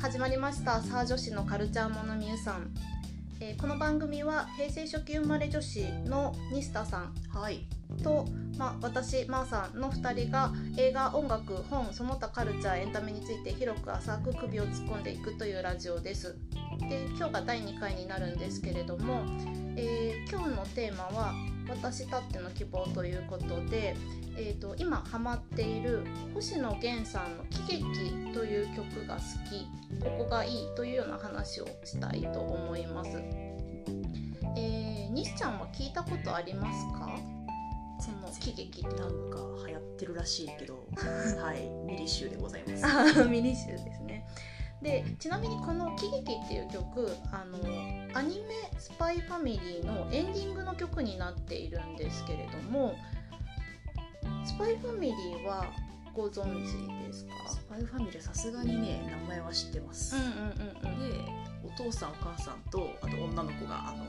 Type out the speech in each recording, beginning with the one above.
始まりましたサー女子のカルチャーモノミュさん、えーこの番組は平成初期生まれ女子のニスタさん。はい。と、まあ、私マーさんの2人が映画音楽本その他カルチャーエンタメについて広く浅く首を突っ込んでいくというラジオです。で今日が第2回になるんですけれども、えー今日のテーマは「私たっての希望」ということで、えー、と今ハマっている星野源さんの「喜劇」という曲が好きここがいいというような話をしたいと思います。えー、西ちゃんは聞いたことありますか？その喜劇って。なんか流行ってるらしいけど はいミリ集でございます。ミニ集ですねでちなみにこの「喜劇」っていう曲あのアニメ「スパイファミリー」のエンディングの曲になっているんですけれども「スパイファミリー」はご存知ですか？スパイファミリーさすがにね名前は知ってます、うんうんうんうん。でお父さんお母さんとあと女の子があの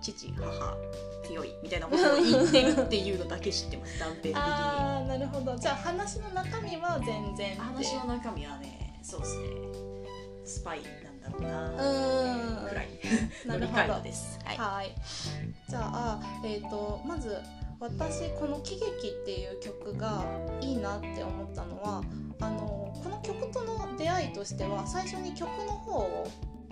父母強いみたいなことを言ってるっていうのだけ知ってます。断片的に。あーなるほど。じゃあ話の中身は全然話の中身はねそうですね。スパイなんだろううなーん。くらい。なるほど。の理解度です。はい。はい。じゃあ、えー、とまず私この「喜劇」っていう曲がいいなって思ったのはあのこの曲との出会いとしては最初に曲の方を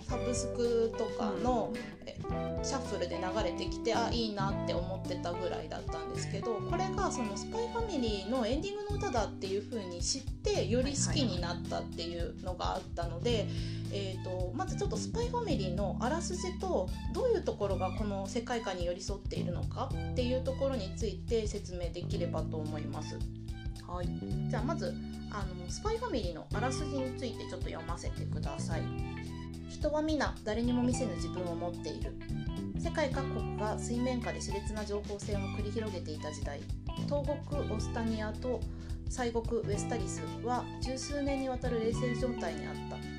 サブスクとかの、えシャッフルで流れてきてあいいなって思ってたぐらいだったんですけどこれがその「スパイファミリー」のエンディングの歌だっていう風に知ってより好きになったっていうのがあったので、えー、とまずちょっと「スパイファミリー」のあらすじとどういうところがこの世界観に寄り添っているのかっていうところについて説明できればと思います。はい。じゃあまずあのスパイファミリーのあらすじについてちょっと読ませてください人は皆誰にも見せぬ自分を持っている。世界各国が水面下で熾烈な情報戦を繰り広げていた時代。東国オスタニアと西国ウェスタリスは十数年にわたる冷戦状態にあった。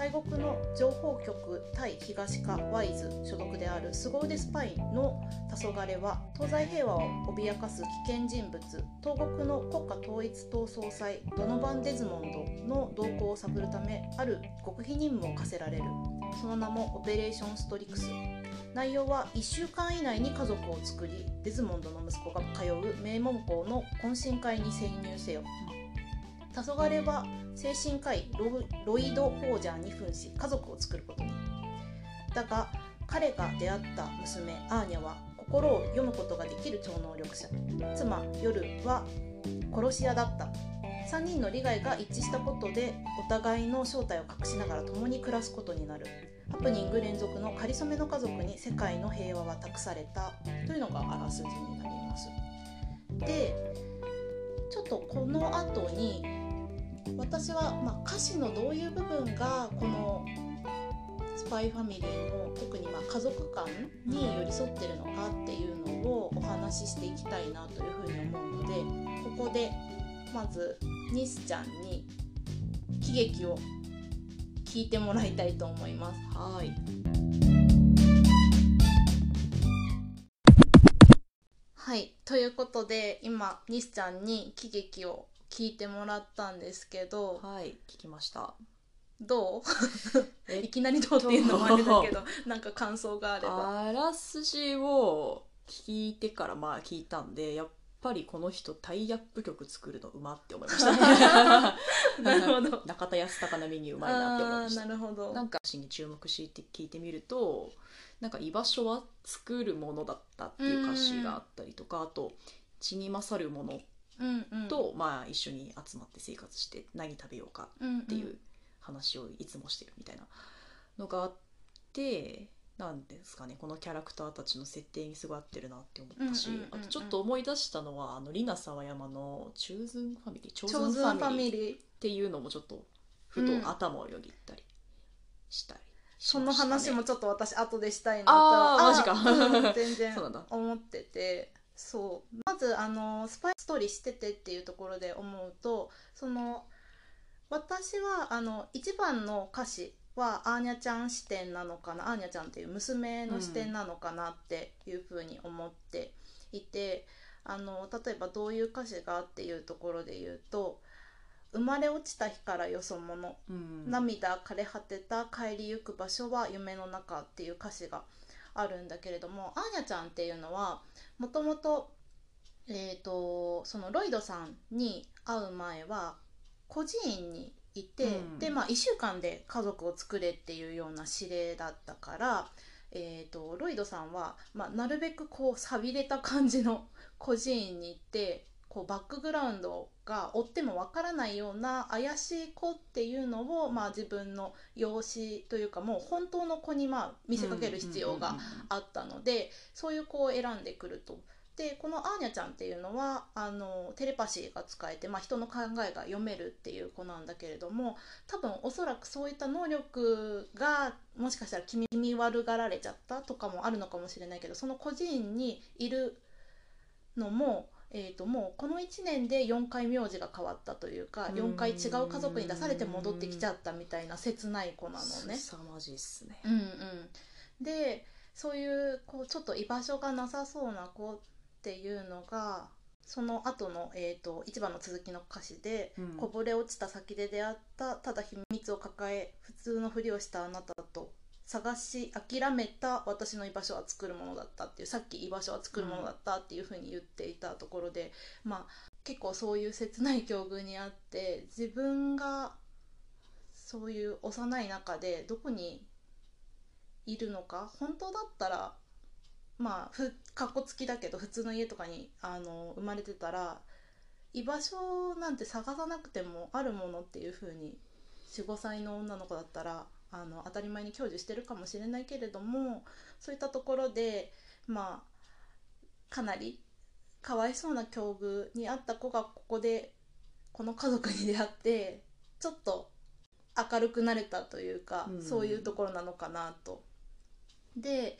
西国の情報局対東課ワイズ所属である凄腕スパイの黄昏は東西平和を脅かす危険人物東国の国家統一党総裁ドノバン・デズモンドの動向を探るためある極秘任務を課せられる。その名もオペレーション・ストリクス。内容は1週間以内に家族を作りデズモンドの息子が通う名門校の懇親会に潜入せよ。黄昏は精神科医ロイド・フォージャーに扮し家族を作ること。にだが彼が出会った娘アーニャは心を読むことができる超能力者。妻夜は殺し屋だった。3人の利害が一致したことでお互いの正体を隠しながら共に暮らすことになる。ハプニング連続のかりそめの家族に世界の平和は託された。というのがあらすじになります。でちょっとこの後に私は、まあ、歌詞のどういう部分がこの「スパイファミリーの特にまあ家族間に寄り添ってるのかっていうのをお話ししていきたいなというふうに思うのでここでまずニスちゃんに喜劇を聞いてもらいたいと思います。はいはいということで今ニスちゃんに喜劇を聞いてもらったんですけどはい聞きました。どう？えいきなりどうっていうのもあれだけど なんか感想があれば。あらすじを聞いてからまあ聞いたんでやっぱりこの人タイアップ曲作るのうまって思いました なるほど。中田康隆並みにうまいなって思いました。なるほど。なんか詩に注目して聞いてみるとなんか居場所は作るものだったっていう歌詞があったりとかあと血に勝るものと、まあ一緒に集まって生活して何食べようかっていう話をいつもしてるみたいなのがあってなんですかねこのキャラクターたちの設定にすごい合ってるなって思ったし、あとちょっと思い出したのはあのリナ沢山の「チューズンファミリー」「チョーーズンファミリー」っていうのもちょっとふうんと頭をよぎったりしたりしその話もちょっと私後でしたいなとあーマジか。うん全然 思っててそう。まずあのスパイストーリーしててっていうところで思うとその私はあの一番の歌詞はアーニャちゃん視点なのかなアーニャちゃんっていう娘の視点なのかなっていうふうに思っていて、あの例えばどういう歌詞がっていうところで言うと生まれ落ちた日からよそ者、うん。涙枯れ果てた帰りゆく場所は夢の中っていう歌詞があるんだけれどもアーニャちゃんっていうのはもともと,、えー、とそのロイドさんに会う前は孤児院にいて、うん。でまあ1週間で家族を作れっていうような指令だったから、えー、とロイドさんは、まあ、なるべくこう寂れた感じの孤児院に行ってこうバックグラウンドが追ってもわからないような怪しい子っていうのを、まあ、自分の養子というかもう本当の子にまあ見せかける必要があったので、そういう子を選んでくると。でこのアーニャちゃんっていうのはあのテレパシーが使えて、まあ、人の考えが読めるっていう子なんだけれども多分おそらくそういった能力がもしかしたら気味悪がられちゃったとかもあるのかもしれないけどその個人にいるのも、えー、ともうこの1年で4回名字が変わったというかうん。4回違う家族に出されて戻ってきちゃったみたいな切ない子なのね。凄まじいっすね。うんうん、でそういうこうちょっと居場所がなさそうな子っていうのがその後の、えー、と一番の続きの歌詞で、うん。こぼれ落ちた先で出会ったただ秘密を抱え普通のふりをしたあなたと探し諦めた私の居場所は作るものだったっていうさっき居場所は作るものだったっていうふうに言っていたところで、まあ結構そういう切ない境遇にあって自分がそういう幼い中でどこにいるのか本当だったらまあかっこつきだけど普通の家とかにあの生まれてたら居場所なんて探さなくてもあるものっていう風に45歳の女の子だったらあの当たり前に享受してるかもしれないけれどもそういったところでまあかなりかわいそうな境遇にあった子がここでこの家族に出会ってちょっと明るくなれたというか、うんそういうところなのかなと。で、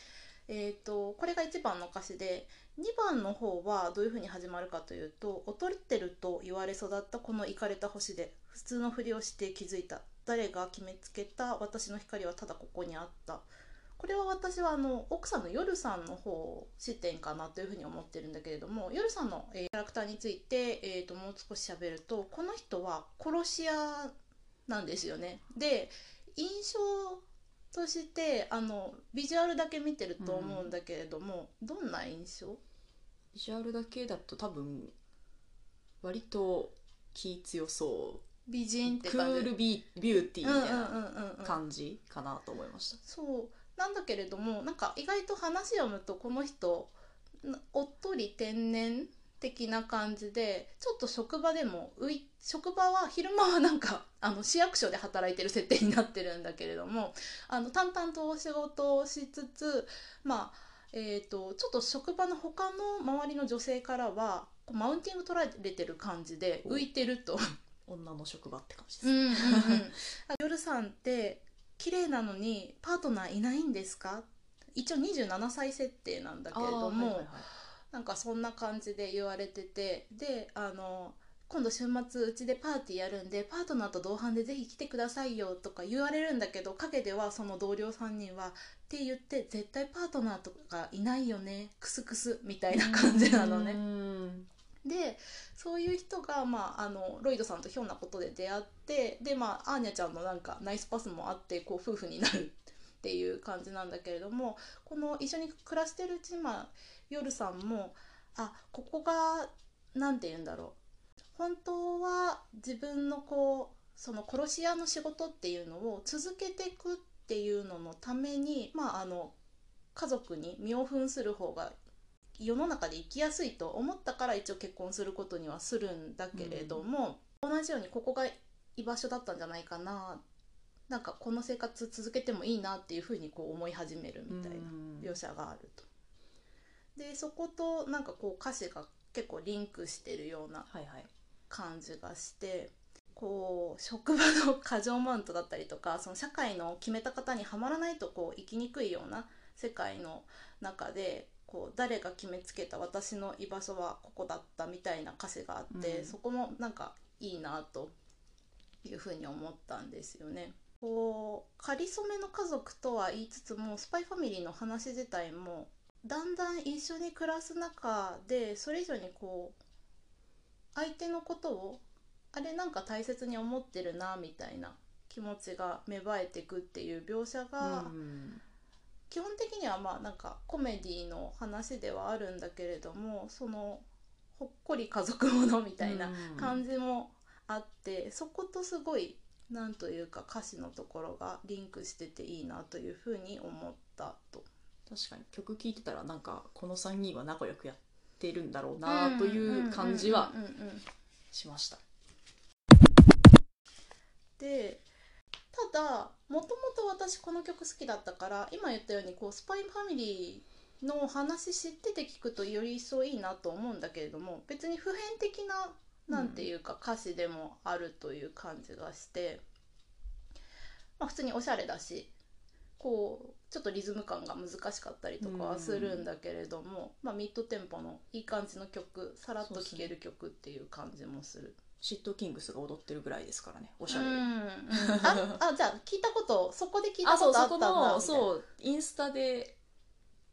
えー、とこれが1番の歌詞で2番の方はどういうふうに始まるかというと「劣ってると言われ育ったこのイかれた星で普通のふりをして気づいた誰が決めつけた私の光はただここにあった」これは私はあの奥さんの夜さんの方視点かなというふうに思ってるんだけれども夜さんの、えキャラクターについて、えー、ともう少し喋るとこの人は殺し屋なんですよね。で印象としてあのビジュアルだけ見てると思うんだけれども、どんな印象？ビジュアルだけだと多分割と気強そう。美人っうクて感じ。ールビビューティーみたいなうんうん。うんうん感じかなと思いました。そう。なんだけれどもなんか意外と話読むとこの人なおっとり天然的な感じでちょっと職場でもうい職場は昼間はなんか あの市役所で働いてる設定になってるんだけれどもあの淡々とお仕事をしつつまあえー、とちょっと職場の他の周りの女性からはこうマウンティング取られてる感じで浮いてると女の職場って感じです、うんうんうん、夜さんって綺麗なのにパートナーいないんですか？一応27歳設定なんだけれども、はいはいはい。なんかそんな感じで言われててであの今度週末うちでパーティーやるんでパートナーと同伴でぜひ来てくださいよとか言われるんだけど陰ではその同僚3人はって言って絶対パートナーとかいないよね。クスクスみたいな感じなのね。う。んでそういう人が、まあ、あのロイドさんとひょんなことで出会ってで、まあ、アーニャちゃんのなんかナイスパスもあってこう夫婦になるっていう感じなんだけれどもこの一緒に暮らしてるうちに、まあ、夜さんもあここが何て言うんだろう本当は自分のこうその殺し屋の仕事っていうのを続けていくっていうののために、まあ、あの家族に身を扮する方が世の中で生きやすいと思ったから一応結婚することにはするんだけれども、同じようにここが居場所だったんじゃないかな。なんかこの生活続けてもいいなっていうふうにこう思い始めるみたいなうん。描写があると。でそことなんかこう歌詞が結構リンクしてるようなはいはい。感じがしてこう職場の過剰マウントだったりとかその社会の決めた方にはまらないとこう生きにくいような世界の中でこう誰が決めつけた私の居場所はここだったみたいな歌詞があって、うんそこもなんかいいなというふうに思ったんですよね。こう仮初めの家族とは言いつつもスパイファミリーの話自体もだんだん一緒に暮らす中でそれ以上にこう相手のことをあれなんか大切に思ってるなみたいな気持ちが芽生えてくっていう描写が、うん基本的にはまあなんかコメディの話ではあるんだけれどもそのほっこり家族ものみたいな感じもあって、そことすごいなんというか歌詞のところがリンクしてていいなというふうに思ったと。確かに曲聴いてたらなんかこの3人は仲良くやってるんだろうなという感じはうんうんうんうんしました。でただもともと私この曲好きだったから今言ったようにこうスパイファミリーの話知ってて聞くとより一層いいなと思うんだけれども別に普遍的ななんていうか歌詞でもあるという感じがして、まあ、普通におしゃれだしこうちょっとリズム感が難しかったりとかはするんだけれども、まあ、ミッドテンポのいい感じの曲さらっと聴ける曲っていう感じもする。シットキングスが踊ってるぐらいですからねおしゃれ。で。うん。うん、あ あじゃあ聞いたことそこで聞いたこことあったんだのそうインスタで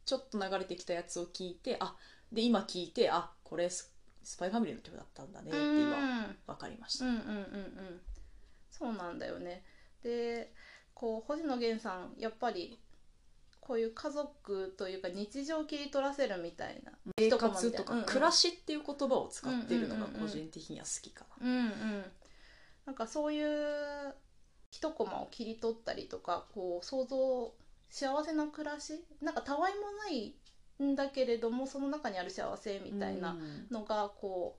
ちょっと流れてきたやつを聞いてあで今聞いてあこれススパイファミリーの曲だったんだねってうん今分かりました、うんうんうんうん。そうなんだよね。でこう星野源さんやっぱりこういう家族というか日常を切り取らせるみたいな。生活とか暮らしっていう言葉を使ってるのがうんうんうんうん。個人的には好きかな、うんうん。なんかそういう一コマを切り取ったりとかこう想像幸せな暮らしなんかたわいもないんだけれどもその中にある幸せみたいなうん。のがこ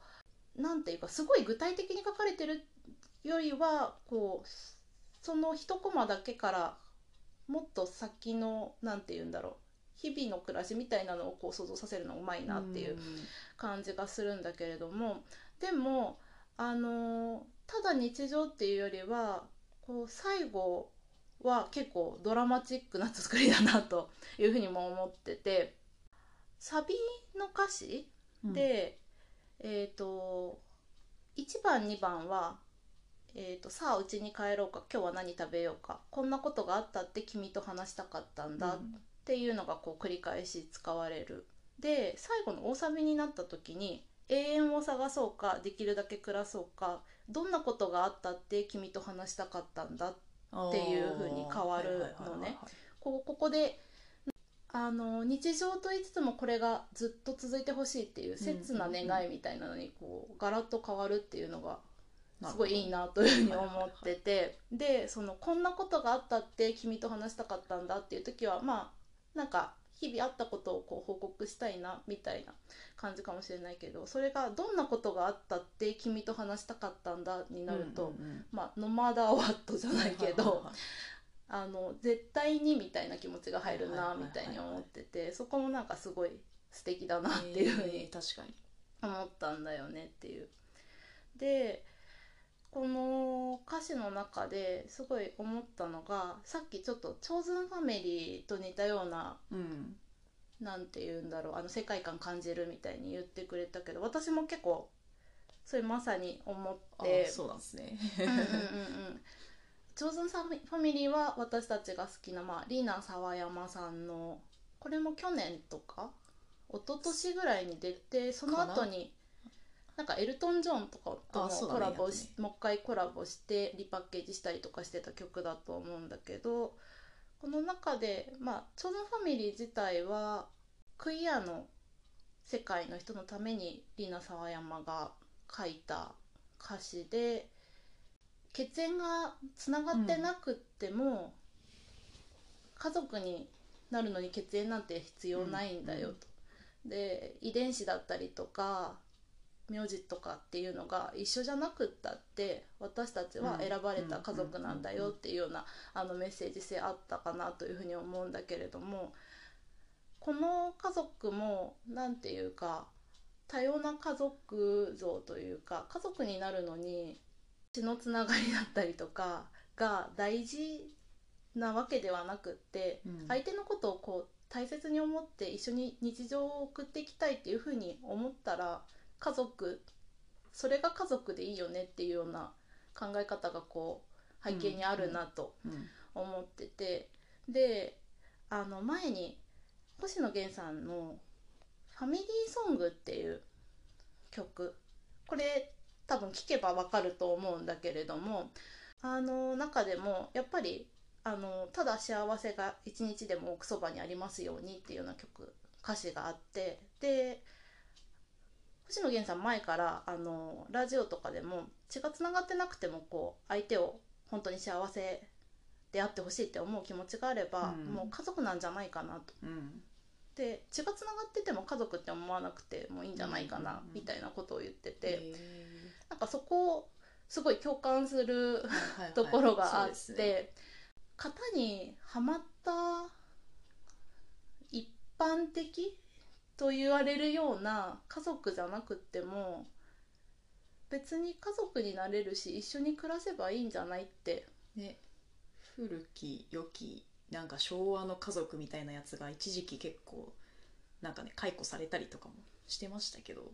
うなんていうかすごい具体的に書かれてるよりはこうその一コマだけからもっと先のなんて言うんだろう日々の暮らしみたいなのをこう想像させるのうまいなっていう感じがするんだけれどもでもあのただ日常っていうよりはこう最後は結構ドラマチックな作りだなというふうにも思っててサビの歌詞うん。で、えっ、と1番2番は「えー、とさあうちに帰ろうか今日は何食べようかこんなことがあったって君と話したかったんだ」っうんていうのがこう繰り返し使われる。で最後の大サビになった時に「永遠を探そうかできるだけ暮らそうかどんなことがあったって君と話したかったんだ」っていう風に変わるのねここであの日常と言いつつもこれがずっと続いてほしいっていう切な願いみたいなのにこうガラッと変わるっていうのがすごいいいなというふうに思ってて。でそのこんなことがあったって君と話したかったんだっていう時はまあなんか日々あったことをこう報告したいなみたいな感じかもしれないけどそれがどんなことがあったって君と話したかったんだになると、うんうんうん。まあノマダーワットじゃないけど。あの絶対にみたいな気持ちが入るなみたいに思っててそこもなんかすごい素敵だなっていうふうえーに確かに。思ったんだよねっていう。でこの歌詞の中ですごい思ったのがさっきちょっと「チョーズンファミリー」と似たようなうん。なんて言うんだろうあの世界観感じるみたいに言ってくれたけど私も結構それまさに思っあてそうなんですね。うんうんうんうん。チョーズンファミリーは私たちが好きな、まあ、リナ沢山さんのこれも去年とか一昨年ぐらいに出てその後になんかエルトン・ジョンとかともコラボし、やってもう一回コラボしてリパッケージしたりとかしてた曲だと思うんだけどこの中で、まあ、チョファミリー自体はクイアの世界の人のためにリナ沢山が書いた歌詞で血縁がつながってなくっても、家族になるのに血縁なんて必要ないんだよと。で遺伝子だったりとか名字とかっていうのが一緒じゃなくったって私たちは選ばれた家族なんだよっていうようなあのメッセージ性あったかなというふうに思うんだけれどもこの家族も何て言うか多様な家族像というか家族になるのに血のつながりだったりとかが大事なわけではなくってうん。相手のことをこう大切に思って一緒に日常を送っていきたいっていうふうに思ったら家族。それが家族でいいよねっていうような考え方がこう背景にあるなとうん思ってて、であの前に星野源さんの「ファミリーソング」っていう曲。これ多分聞けばわかると思うんだけれども。あの中でもやっぱりあのただ幸せが一日でも奥そばにありますようにっていうような曲歌詞があって。で星野源さん前からあのラジオとかでも血がつながってなくてもこう相手を本当に幸せであってほしいって思う気持ちがあれば、うん、もう家族なんじゃないかなと。うん、で血がつながってても家族って思わなくてもいいんじゃないかな、みたいなことを言ってて、なんかそこをすごい共感するところがあって、型にはまった一般的と言われるような家族じゃなくっても別に家族になれるし一緒に暮らせばいいんじゃないって。ね。古き良きなんか昭和の家族みたいなやつが一時期結構なんかね解雇されたりとかもしてましたけど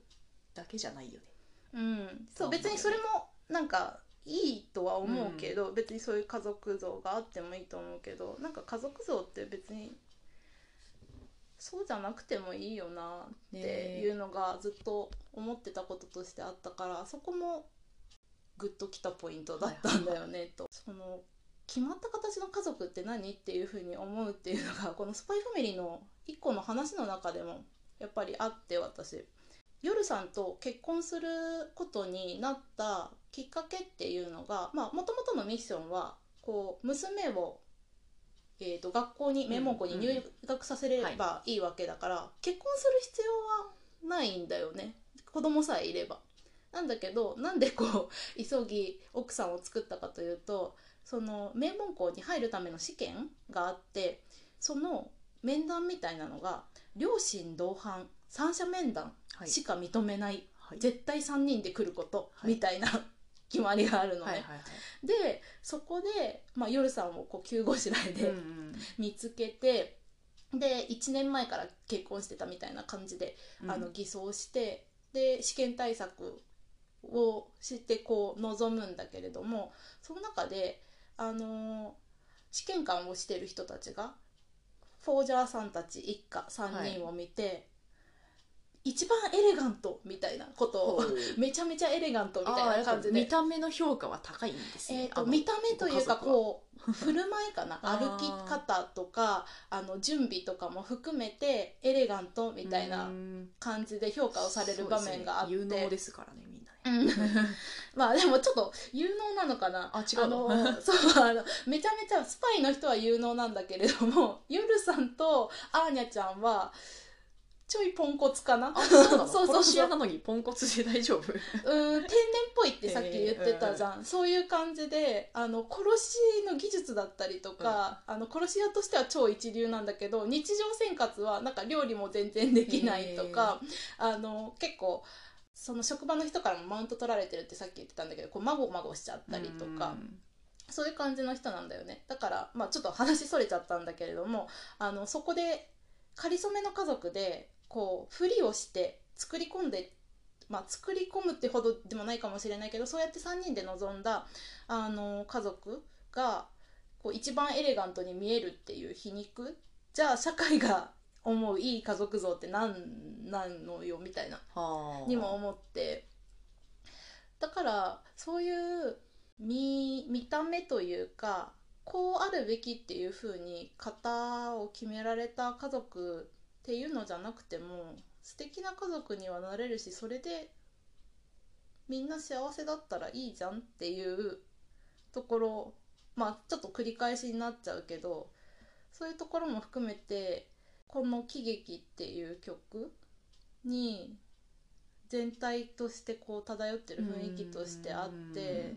だけじゃないよね。うん。そう別にそれもなんかいいとは思うけど、うん、別にそういう家族像があってもいいと思うけどなんか家族像って別にそうじゃなくてもいいよなっていうのがずっと思ってたこととしてあったからそこもグッときたポイントだったんだよねと。その決まった形の家族って何っていうふうに思うっていうのがこの「スパイファミリー」の一個の話の中でもやっぱりあって私。夜さんと結婚することになったきっかけっていうのがもともとのミッションはこう娘を、えーと、学校に名門校に入学させればい。いわけだから、うんうんはい、結婚する必要はないんだよね。子供さえいれば。なんだけどなんでこう 急ぎ奥さんを作ったかというとその名門校に入るための試験があってその面談みたいなのが両親同伴三者面談しか認めない、はい、絶対3人で来ること、はい、みたいな決まりがあるのね。はいはいはい、でそこで、まあ、夜さんをこう急ごしらえで、うんうん、見つけてで1年前から結婚してたみたいな感じで、うん、あの偽装してで試験対策をしてこう臨むんだけれどもその中であのー、試験官をしてる人たちがフォージャーさんたち一家3人を見て、はい、一番エレガントみたいなことをめちゃめちゃエレガントみたいな感じで。見た目の評価は高いんですね、えーと、見た目というかこう振る舞いかな歩き方とかあの準備とかも含めてエレガントみたいな感じで評価をされる場面があって、有能ですからね まあでもちょっと有能なのかな。あ違うの？そうあのめちゃめちゃスパイの人は有能なんだけれども ゆるさんとアーニャちゃんはちょいポンコツかな。そうなの？そうそう殺し屋なのにポンコツで大丈夫？うん天然っぽいってさっき言ってたじゃん、えー、そういう感じであの殺しの技術だったりとか、うん、あの殺し屋としては超一流なんだけど日常生活はなんか料理も全然できないとか、えー、あの結構その職場の人からもマウント取られてるってさっき言ってたんだけどこうまごまごしちゃったりとか。そういう感じの人なんだよね。だから、まあ、ちょっと話それちゃったんだけれどもあのそこで仮初めの家族でこうふりをして作り込んで、まあ、作り込むってほどでもないかもしれないけどそうやって3人で臨んだあの家族がこう一番エレガントに見えるっていう皮肉じゃあ社会が思ういい家族像って何なのよみたいなにも思って。だからそういう見見た目というかこうあるべきっていうふうに型を決められた家族っていうのじゃなくても素敵な家族にはなれるしそれでみんな幸せだったらいいじゃんっていうところまあちょっと繰り返しになっちゃうけどそういうところも含めてこの「喜劇」っていう曲に全体としてこう漂ってる雰囲気としてあって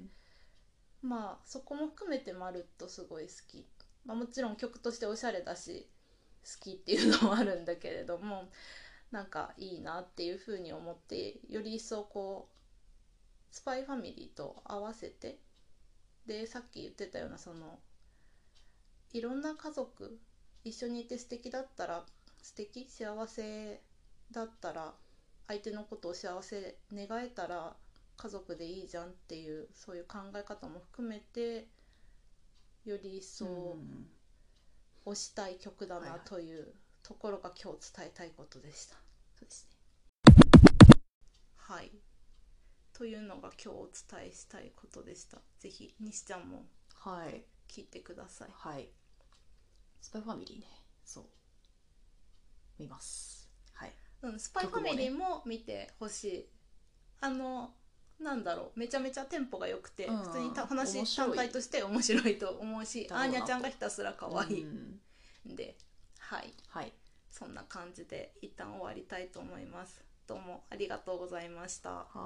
まあそこも含めてまるっとすごい好き、まあ、もちろん曲としておしゃれだし好きっていうのもあるんだけれどもなんかいいなっていうふうに思ってより一層こうスパイファミリーと合わせてでさっき言ってたようなそのいろんな家族一緒にいて素敵だったら素敵幸せだったら相手のことを幸せ願えたら家族でいいじゃんっていうそういう考え方も含めてより一層推したい曲だなというところが今日伝えたいことでした。そうですね。はい。というのが今日お伝えしたいことでした。ぜひ西ちゃんもはい。聞いてください。はい。スパイファミリーね。そう。見ます。はい。うん、スパイファミリーも見てほしい、あのなんだろうめちゃめちゃテンポが良くて、うん。普通にた話面白い。単体として面白いと思うしだろうな。とアーニャちゃんがひたすら可愛い。うんん。で、はい。はい。そんな感じで一旦終わりたいと思います。どうもありがとうございました。はい